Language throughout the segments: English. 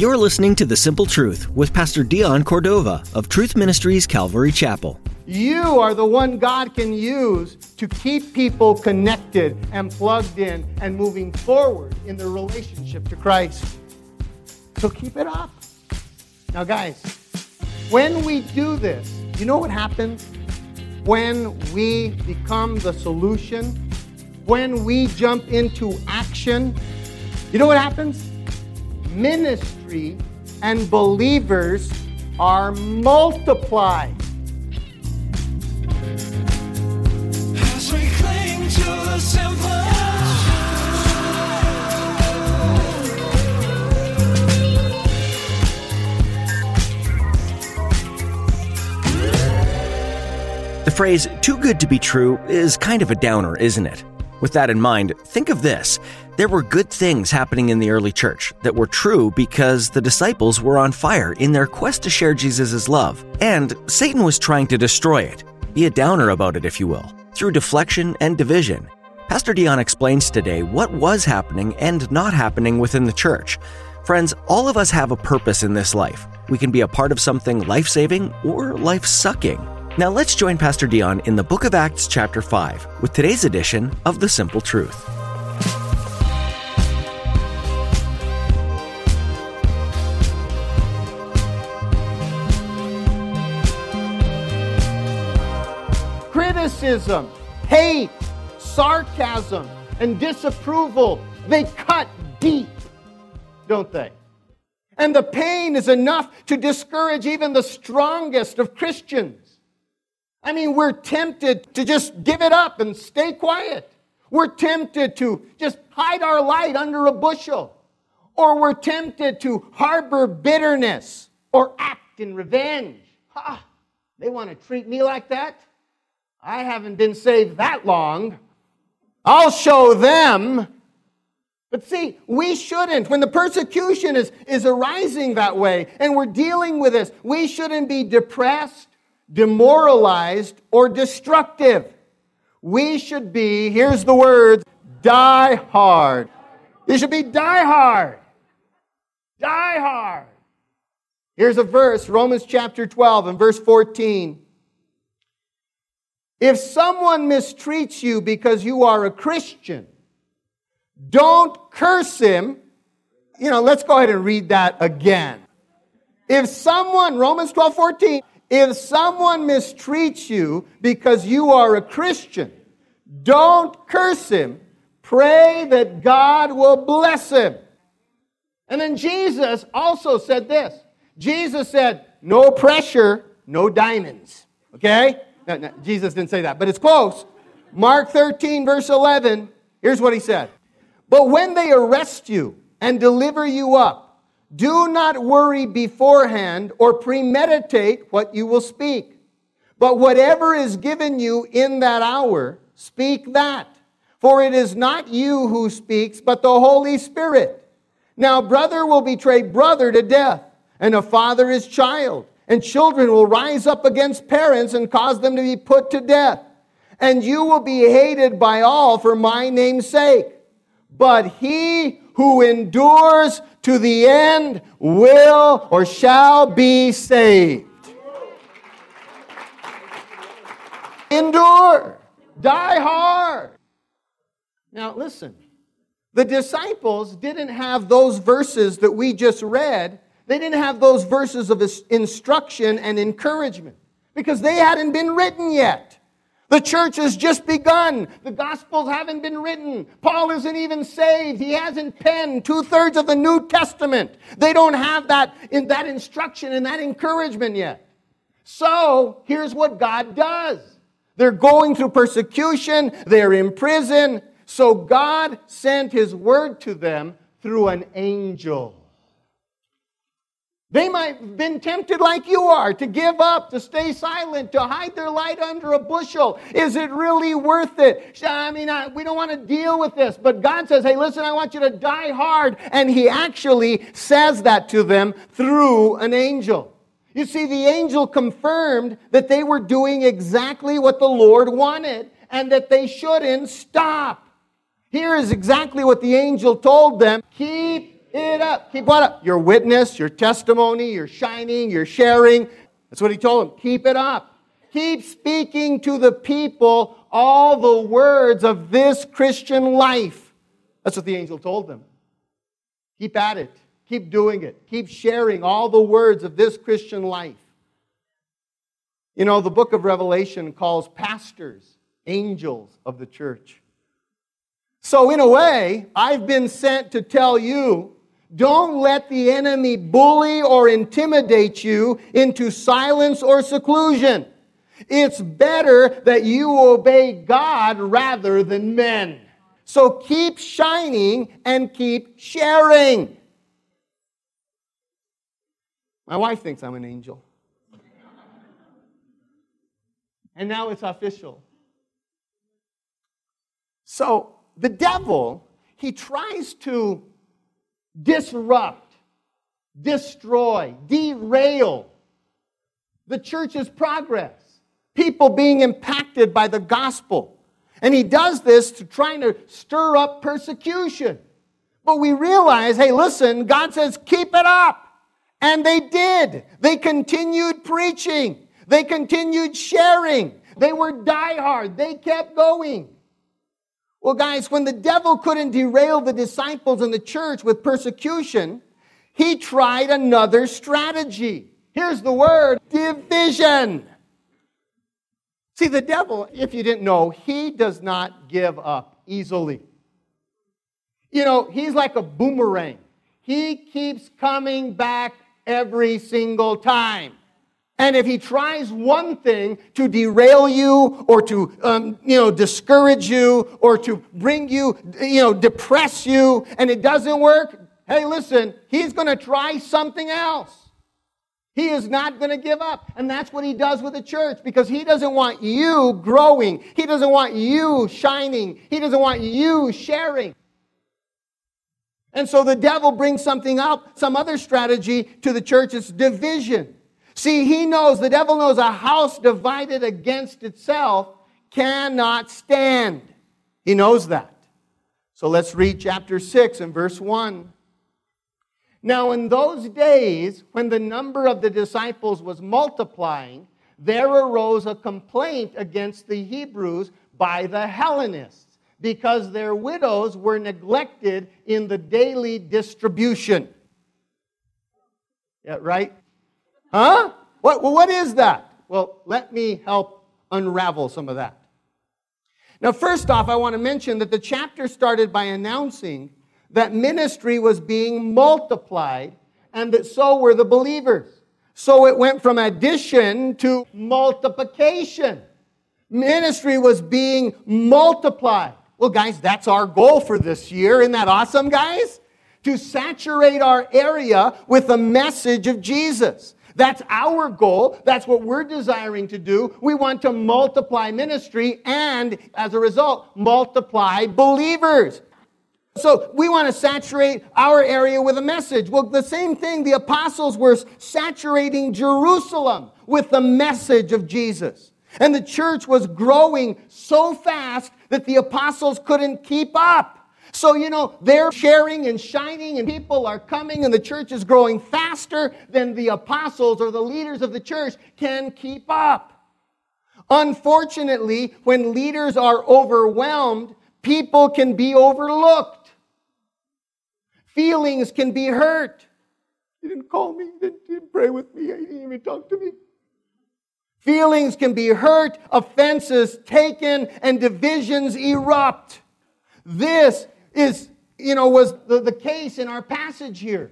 You're listening to The Simple Truth with Pastor Dion Cordova of Truth Ministries Calvary Chapel. You are the one God can use to keep people connected and plugged in and moving forward in their relationship to Christ. So keep it up. Now, guys, when we do this, you know what happens? When we become the solution, when we jump into action, you know what happens? Ministry and believers are multiplied. As we cling to the simple. The phrase, too good to be true, is kind of a downer, isn't it? With that in mind, think of this. There were good things happening in the early church that were true because the disciples were on fire in their quest to share Jesus' love, and Satan was trying to destroy it. Be a downer about it, if you will, through deflection and division. Pastor Dion explains today what was happening and not happening within the church. Friends, all of us have a purpose in this life. We can be a part of something life saving or life sucking. Now let's join Pastor Dion in the book of Acts, chapter 5, with today's edition of The Simple Truth. Criticism, hate, sarcasm, and disapproval, they cut deep, don't they? And the pain is enough to discourage even the strongest of Christians. I mean, we're tempted to just give it up and stay quiet. We're tempted to just hide our light under a bushel. Or we're tempted to harbor bitterness or act in revenge. Ha! They want to treat me like that? I haven't been saved that long. I'll show them. But see, we shouldn't. When the persecution is, is arising that way and we're dealing with this, we shouldn't be depressed, demoralized, or destructive. We should be, here's the word, die hard. You should be die hard. Die hard. Here's a verse, Romans chapter 12 and verse 14. If someone mistreats you because you are a Christian, don't curse him. You know, let's go ahead and read that again. If someone, Romans 12, 14, if someone mistreats you because you are a Christian, don't curse him. Pray that God will bless him. And then Jesus also said this Jesus said, No pressure, no diamonds. Okay? No, no, Jesus didn't say that, but it's close. Mark 13, verse 11, here's what he said But when they arrest you and deliver you up, do not worry beforehand or premeditate what you will speak. But whatever is given you in that hour, speak that. For it is not you who speaks, but the Holy Spirit. Now, brother will betray brother to death, and a father his child, and children will rise up against parents and cause them to be put to death. And you will be hated by all for my name's sake. But he who endures to the end will or shall be saved. Endure. Die hard. Now, listen. The disciples didn't have those verses that we just read. They didn't have those verses of instruction and encouragement because they hadn't been written yet. The church has just begun. The Gospels haven't been written. Paul isn't even saved. He hasn't penned two thirds of the New Testament. They don't have that, in that instruction and that encouragement yet. So here's what God does. They're going through persecution. They're in prison. So God sent his word to them through an angel. They might have been tempted like you are to give up, to stay silent, to hide their light under a bushel. Is it really worth it? I mean, I, we don't want to deal with this. But God says, hey, listen, I want you to die hard. And He actually says that to them through an angel. You see, the angel confirmed that they were doing exactly what the Lord wanted and that they shouldn't stop. Here is exactly what the angel told them keep it up. Keep what up? Your witness, your testimony, your shining, your sharing. That's what he told them. Keep it up. Keep speaking to the people all the words of this Christian life. That's what the angel told them. Keep at it. Keep doing it. Keep sharing all the words of this Christian life. You know, the book of Revelation calls pastors angels of the church. So, in a way, I've been sent to tell you don't let the enemy bully or intimidate you into silence or seclusion. It's better that you obey God rather than men. So keep shining and keep sharing. My wife thinks I'm an angel. And now it's official. So the devil, he tries to disrupt, destroy, derail the church's progress, people being impacted by the gospel. And he does this to trying to stir up persecution. But we realize, hey, listen, God says, keep it up. And they did. They continued preaching. They continued sharing. They were diehard. They kept going. Well, guys, when the devil couldn't derail the disciples and the church with persecution, he tried another strategy. Here's the word division. See, the devil, if you didn't know, he does not give up easily. You know, he's like a boomerang, he keeps coming back every single time. And if he tries one thing to derail you or to, um, you know, discourage you or to bring you, you know, depress you, and it doesn't work, hey, listen, he's going to try something else. He is not going to give up. And that's what he does with the church because he doesn't want you growing. He doesn't want you shining. He doesn't want you sharing. And so the devil brings something up, some other strategy to the church. It's division. See, he knows, the devil knows a house divided against itself cannot stand. He knows that. So let's read chapter 6 and verse 1. Now, in those days, when the number of the disciples was multiplying, there arose a complaint against the Hebrews by the Hellenists because their widows were neglected in the daily distribution. Yeah, right? Huh? What, well, what is that? Well, let me help unravel some of that. Now, first off, I want to mention that the chapter started by announcing that ministry was being multiplied and that so were the believers. So it went from addition to multiplication. Ministry was being multiplied. Well, guys, that's our goal for this year. Isn't that awesome, guys? To saturate our area with the message of Jesus. That's our goal. That's what we're desiring to do. We want to multiply ministry and, as a result, multiply believers. So we want to saturate our area with a message. Well, the same thing, the apostles were saturating Jerusalem with the message of Jesus. And the church was growing so fast that the apostles couldn't keep up. So, you know, they're sharing and shining, and people are coming, and the church is growing faster than the apostles or the leaders of the church can keep up. Unfortunately, when leaders are overwhelmed, people can be overlooked. Feelings can be hurt. He didn't call me, he didn't, didn't pray with me, he didn't even talk to me. Feelings can be hurt, offenses taken, and divisions erupt. This is, you know, was the, the case in our passage here.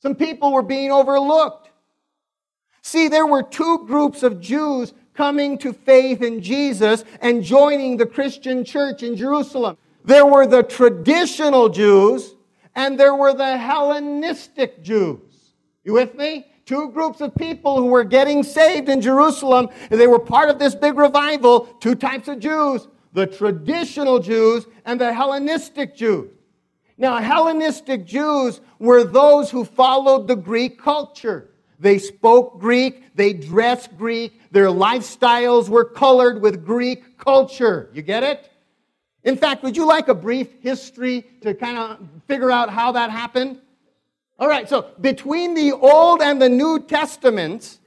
Some people were being overlooked. See, there were two groups of Jews coming to faith in Jesus and joining the Christian church in Jerusalem. There were the traditional Jews and there were the Hellenistic Jews. You with me? Two groups of people who were getting saved in Jerusalem. And they were part of this big revival. Two types of Jews the traditional Jews and the Hellenistic Jews. Now, Hellenistic Jews were those who followed the Greek culture. They spoke Greek, they dressed Greek, their lifestyles were colored with Greek culture. You get it? In fact, would you like a brief history to kind of figure out how that happened? All right, so between the Old and the New Testaments,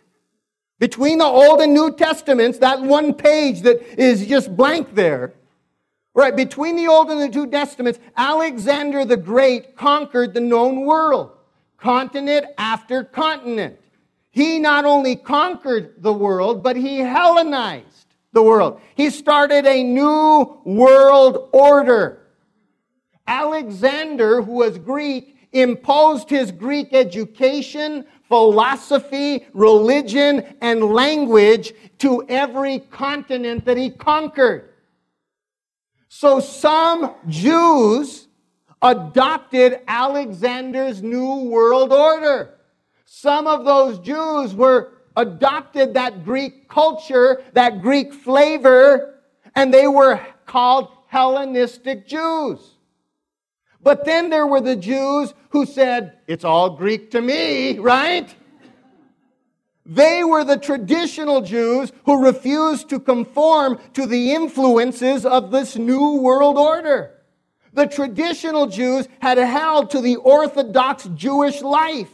between the Old and New Testaments, that one page that is just blank there, right, between the Old and the New Testaments, Alexander the Great conquered the known world, continent after continent. He not only conquered the world, but he Hellenized the world. He started a new world order. Alexander, who was Greek, imposed his Greek education, philosophy, religion, and language to every continent that he conquered. So some Jews adopted Alexander's new world order. Some of those Jews were adopted that Greek culture, that Greek flavor, and they were called Hellenistic Jews. But then there were the Jews who said, It's all Greek to me, right? They were the traditional Jews who refused to conform to the influences of this new world order. The traditional Jews had held to the Orthodox Jewish life.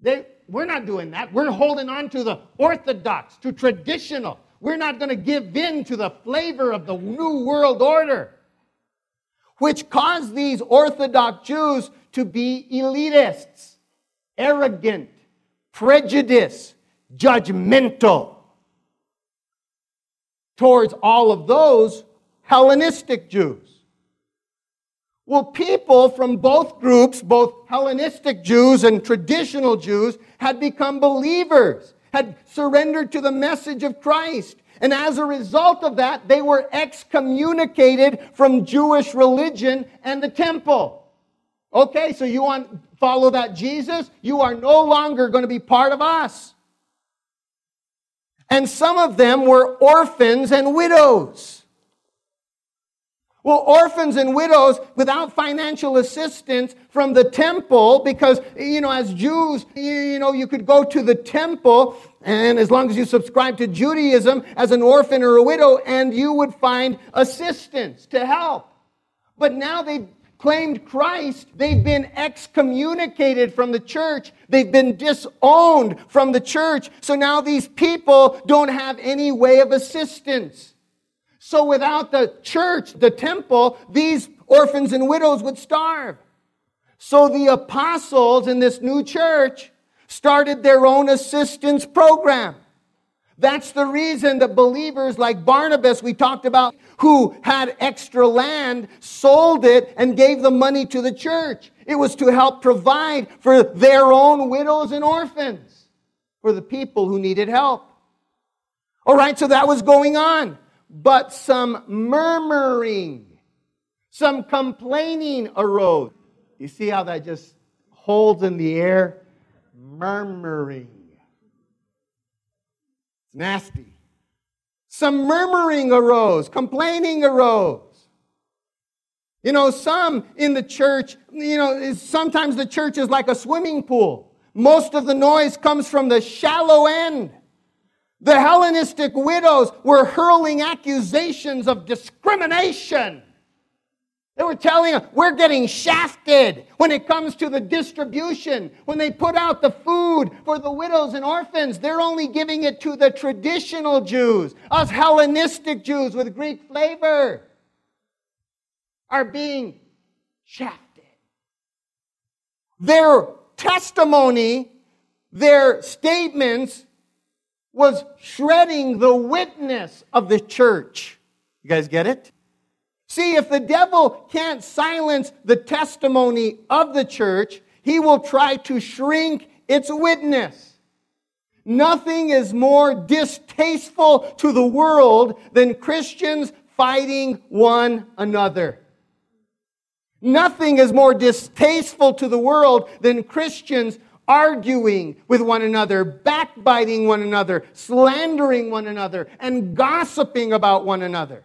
They, we're not doing that. We're holding on to the Orthodox, to traditional. We're not going to give in to the flavor of the new world order, which caused these Orthodox Jews to be elitists, arrogant, prejudiced, judgmental towards all of those Hellenistic Jews. Well, people from both groups, both Hellenistic Jews and traditional Jews, had become believers, had surrendered to the message of Christ. And as a result of that, they were excommunicated from Jewish religion and the temple. Okay, so you want to follow that Jesus? You are no longer going to be part of us. And some of them were orphans and widows. Well, orphans and widows without financial assistance from the temple, because, you know, as Jews, you, know, you could go to the temple, and as long as you subscribe to Judaism as an orphan or a widow, and you would find assistance to help. But now they've claimed Christ, they've been excommunicated from the church, they've been disowned from the church, so now these people don't have any way of assistance. So without the church, the temple, these orphans and widows would starve. So the apostles in this new church started their own assistance program. That's the reason the believers like Barnabas, we talked about, who had extra land, sold it and gave the money to the church. It was to help provide for their own widows and orphans, for the people who needed help. All right, so that was going on but some murmuring, some complaining arose. You see how that just holds in the air? Murmuring. It's nasty. Some murmuring arose, complaining arose. You know, some in the church, you know, sometimes the church is like a swimming pool. Most of the noise comes from the shallow end. The Hellenistic widows were hurling accusations of discrimination. They were telling us we're getting shafted when it comes to the distribution. When they put out the food for the widows and orphans, they're only giving it to the traditional Jews. Us Hellenistic Jews with Greek flavor are being shafted. Their testimony, their statements was shredding the witness of the church. You guys get it? See, if the devil can't silence the testimony of the church, he will try to shrink its witness. Nothing is more distasteful to the world than Christians fighting one another. Nothing is more distasteful to the world than Christians arguing with one another, backbiting one another, slandering one another, and gossiping about one another.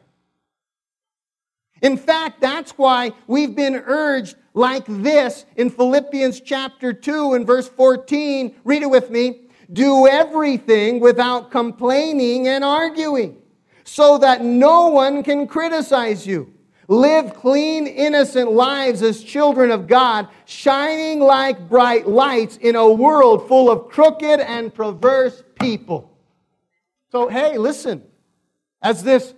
In fact, that's why we've been urged like this in Philippians chapter 2 and verse 14. Read it with me. Do everything without complaining and arguing, so that no one can criticize you. Live clean, innocent lives as children of God, shining like bright lights in a world full of crooked and perverse people. So, hey, listen, as this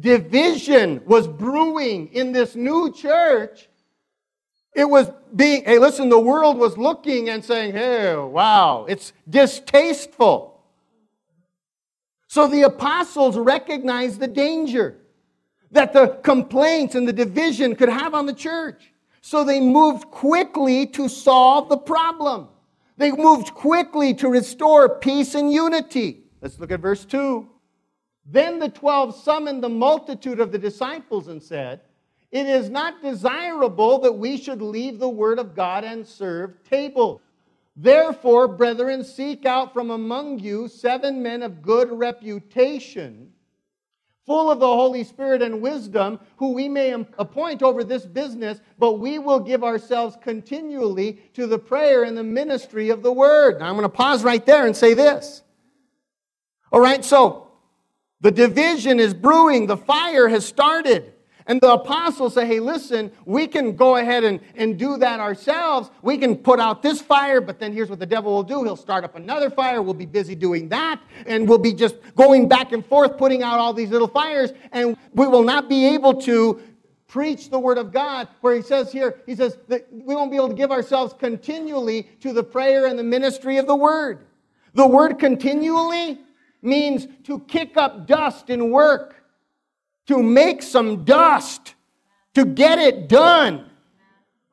division was brewing in this new church, it was being, hey, listen, the world was looking and saying, hey, wow, it's distasteful. So the apostles recognized the danger that the complaints and the division could have on the church. So they moved quickly to solve the problem. They moved quickly to restore peace and unity. Let's look at verse 2. Then the twelve summoned the multitude of the disciples and said, It is not desirable that we should leave the word of God and serve tables. Therefore, brethren, seek out from among you seven men of good reputation, full of the Holy Spirit and wisdom, who we may appoint over this business, but we will give ourselves continually to the prayer and the ministry of the word. Now, I'm going to pause right there and say this. All right, so the division is brewing, the fire has started. And the apostles say, hey, listen, we can go ahead and, and do that ourselves. We can put out this fire, but then here's what the devil will do. He'll start up another fire. We'll be busy doing that. And we'll be just going back and forth, putting out all these little fires. And we will not be able to preach the word of God, where he says here, he says that we won't be able to give ourselves continually to the prayer and the ministry of the word. The word continually means to kick up dust in work to make some dust, to get it done.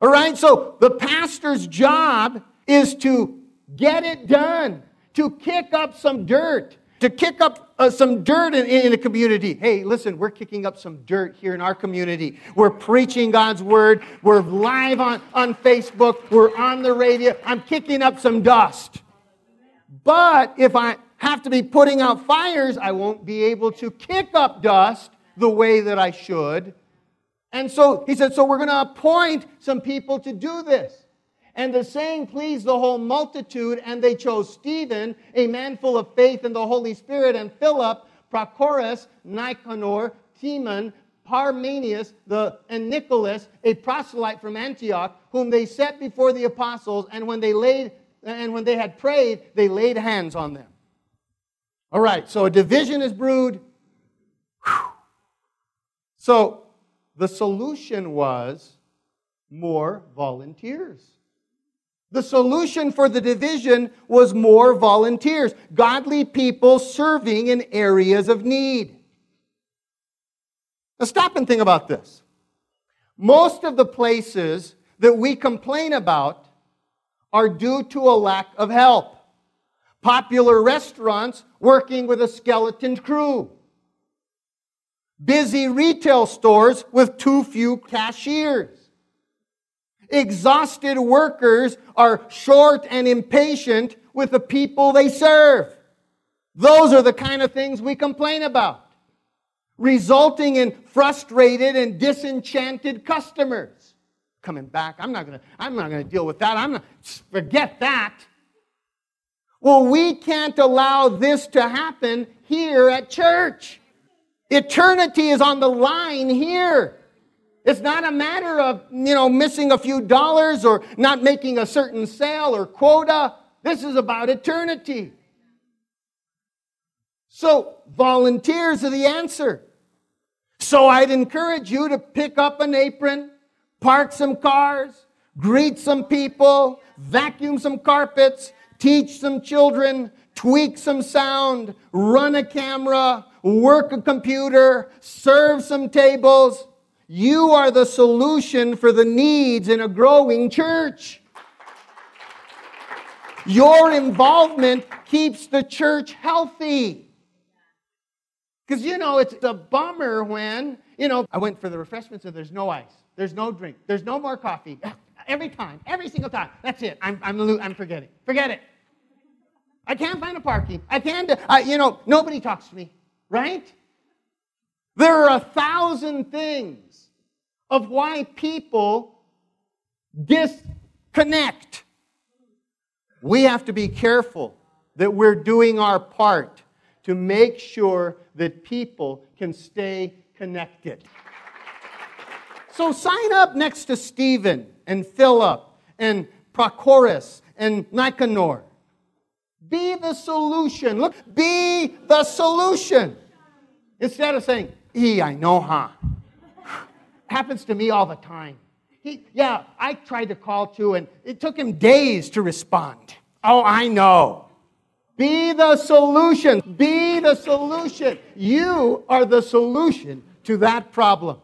All right, so the pastor's job is to get it done, to kick up some dirt, to kick up uh, some dirt in, in community. Hey, listen, we're kicking up some dirt here in our community. We're preaching God's word. We're live on, on Facebook. We're on the radio. I'm kicking up some dust. But if I have to be putting out fires, I won't be able to kick up dust the way that I should. And so he said, So we're going to appoint some people to do this. And the saying pleased the whole multitude, and they chose Stephen, a man full of faith in the Holy Spirit, and Philip, Prochorus, Nicanor, Timon, Parmenas, the, and Nicholas, a proselyte from Antioch, whom they set before the apostles, and when they laid and when they had prayed, they laid hands on them. All right, so a division is brewed. So the solution was more volunteers. The solution for the division was more volunteers, godly people serving in areas of need. Now, stop and think about this. Most of the places that we complain about are due to a lack of help. Popular restaurants working with a skeleton crew busy retail stores with too few cashiers. Exhausted workers are short and impatient with the people they serve. Those are the kind of things we complain about, resulting in frustrated and disenchanted customers. Coming back, I'm not gonna, I'm not gonna deal with that. I'm not, forget that. Well, we can't allow this to happen here at church. Eternity is on the line here. It's not a matter of, you know, missing a few dollars or not making a certain sale or quota. This is about eternity. So, volunteers are the answer. So, I'd encourage you to pick up an apron, park some cars, greet some people, vacuum some carpets, teach some children, tweak some sound, run a camera, work a computer, serve some tables. You are the solution for the needs in a growing church. Your involvement keeps the church healthy. Because, you know, it's a bummer when, you know, I went for the refreshments and there's no ice, there's no drink, there's no more coffee. Every time, every single time. That's it. I'm, I'm, I'm forgetting. Forget it. I can't find a parking. I can't, I, you know, nobody talks to me right? There are a thousand things of why people disconnect. We have to be careful that we're doing our part to make sure that people can stay connected. So sign up next to Stephen and Philip and Prochorus and Nicanor. Be the solution. Look, be the solution. Instead of saying, E, I know, huh? Happens to me all the time. He, yeah, I tried to call too, and it took him days to respond. Oh, I know. Be the solution. Be the solution. You are the solution to that problem.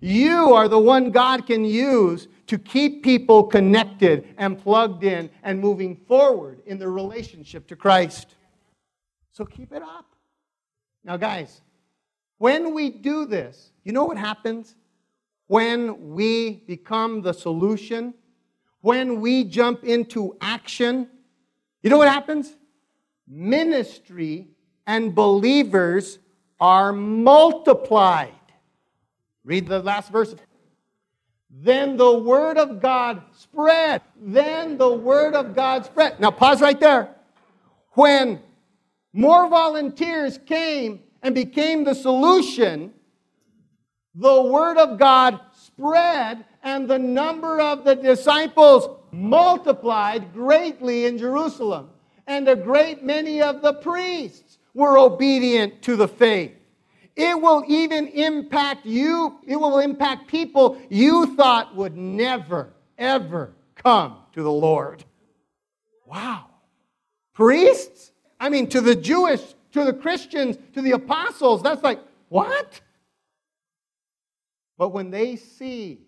You are the one God can use to keep people connected and plugged in and moving forward in their relationship to Christ. So keep it up. Now, guys, when we do this, you know what happens? When we become the solution, when we jump into action, you know what happens? Ministry and believers are multiplied. Read the last verse. Then the word of God spread. Then the word of God spread. Now, pause right there. When more volunteers came and became the solution, the word of God spread, and the number of the disciples multiplied greatly in Jerusalem. And a great many of the priests were obedient to the faith. It will even impact you, it will impact people you thought would never, ever come to the Lord. Wow. Priests? I mean, to the Jewish, to the Christians, to the apostles, that's like, what? But when they see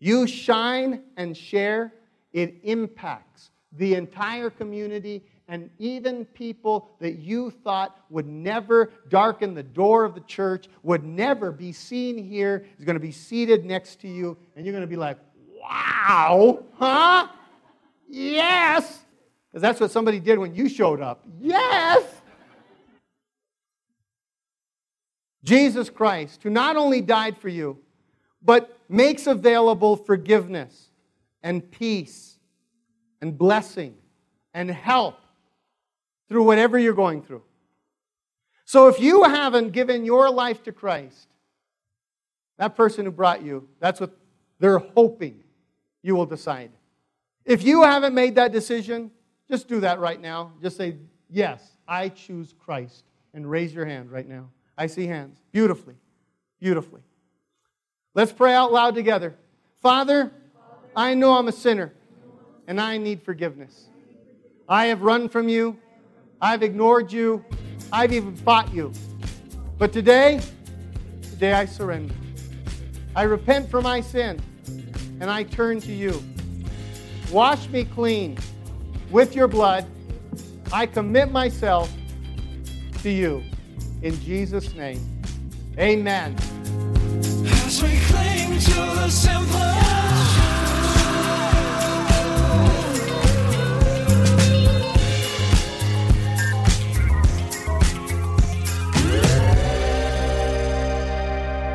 you shine and share, it impacts the entire community and even people that you thought would never darken the door of the church, would never be seen here, is going to be seated next to you, and you're going to be like, wow, huh? Yes. Because that's what somebody did when you showed up. Yes. Jesus Christ, who not only died for you, but makes available forgiveness and peace and blessing and help through whatever you're going through. So if you haven't given your life to Christ, that person who brought you, that's what they're hoping you will decide. If you haven't made that decision, just do that right now. Just say, Yes, I choose Christ. And raise your hand right now. I see hands. Beautifully. Beautifully. Let's pray out loud together. Father, I know I'm a sinner and I need forgiveness. I have run from you. I've ignored you. I've even fought you. But today, today I surrender. I repent for my sin and I turn to you. Wash me clean with your blood. I commit myself to you. In Jesus' name, amen.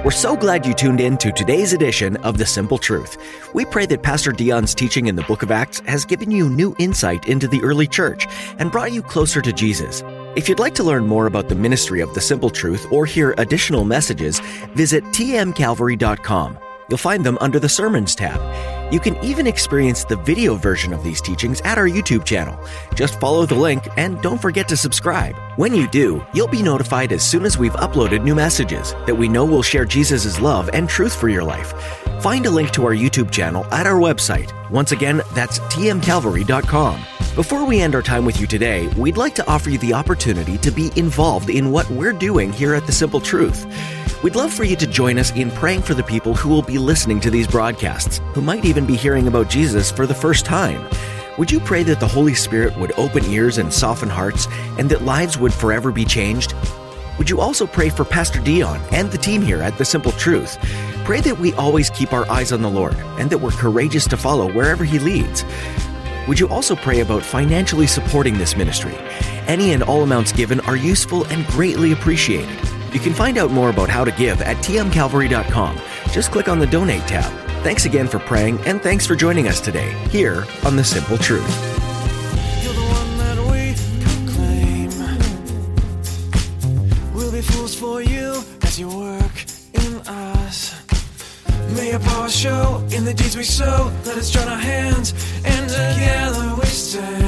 We're so glad you tuned in to today's edition of The Simple Truth. We pray that Pastor Dion's teaching in the book of Acts has given you new insight into the early church and brought you closer to Jesus. If you'd like to learn more about the ministry of The Simple Truth or hear additional messages, visit tmcalvary.com. You'll find them under the Sermons tab. You can even experience the video version of these teachings at our YouTube channel. Just follow the link and don't forget to subscribe. When you do, you'll be notified as soon as we've uploaded new messages that we know will share Jesus' love and truth for your life. Find a link to our YouTube channel at our website. Once again, that's tmcalvary.com. Before we end our time with you today, we'd like to offer you the opportunity to be involved in what we're doing here at The Simple Truth. We'd love for you to join us in praying for the people who will be listening to these broadcasts, who might even be hearing about Jesus for the first time. Would you pray that the Holy Spirit would open ears and soften hearts, and that lives would forever be changed? Would you also pray for Pastor Dion and the team here at The Simple Truth? Pray that we always keep our eyes on the Lord and that we're courageous to follow wherever He leads. Would you also pray about financially supporting this ministry? Any and all amounts given are useful and greatly appreciated. You can find out more about how to give at tmcalvary.com. Just click on the Donate tab. Thanks again for praying, and thanks for joining us today here on The Simple Truth. You're the one that we proclaim. We'll be fools for you as you work in us. May power show in the deeds we sow. Let us join our hands, and together we stand.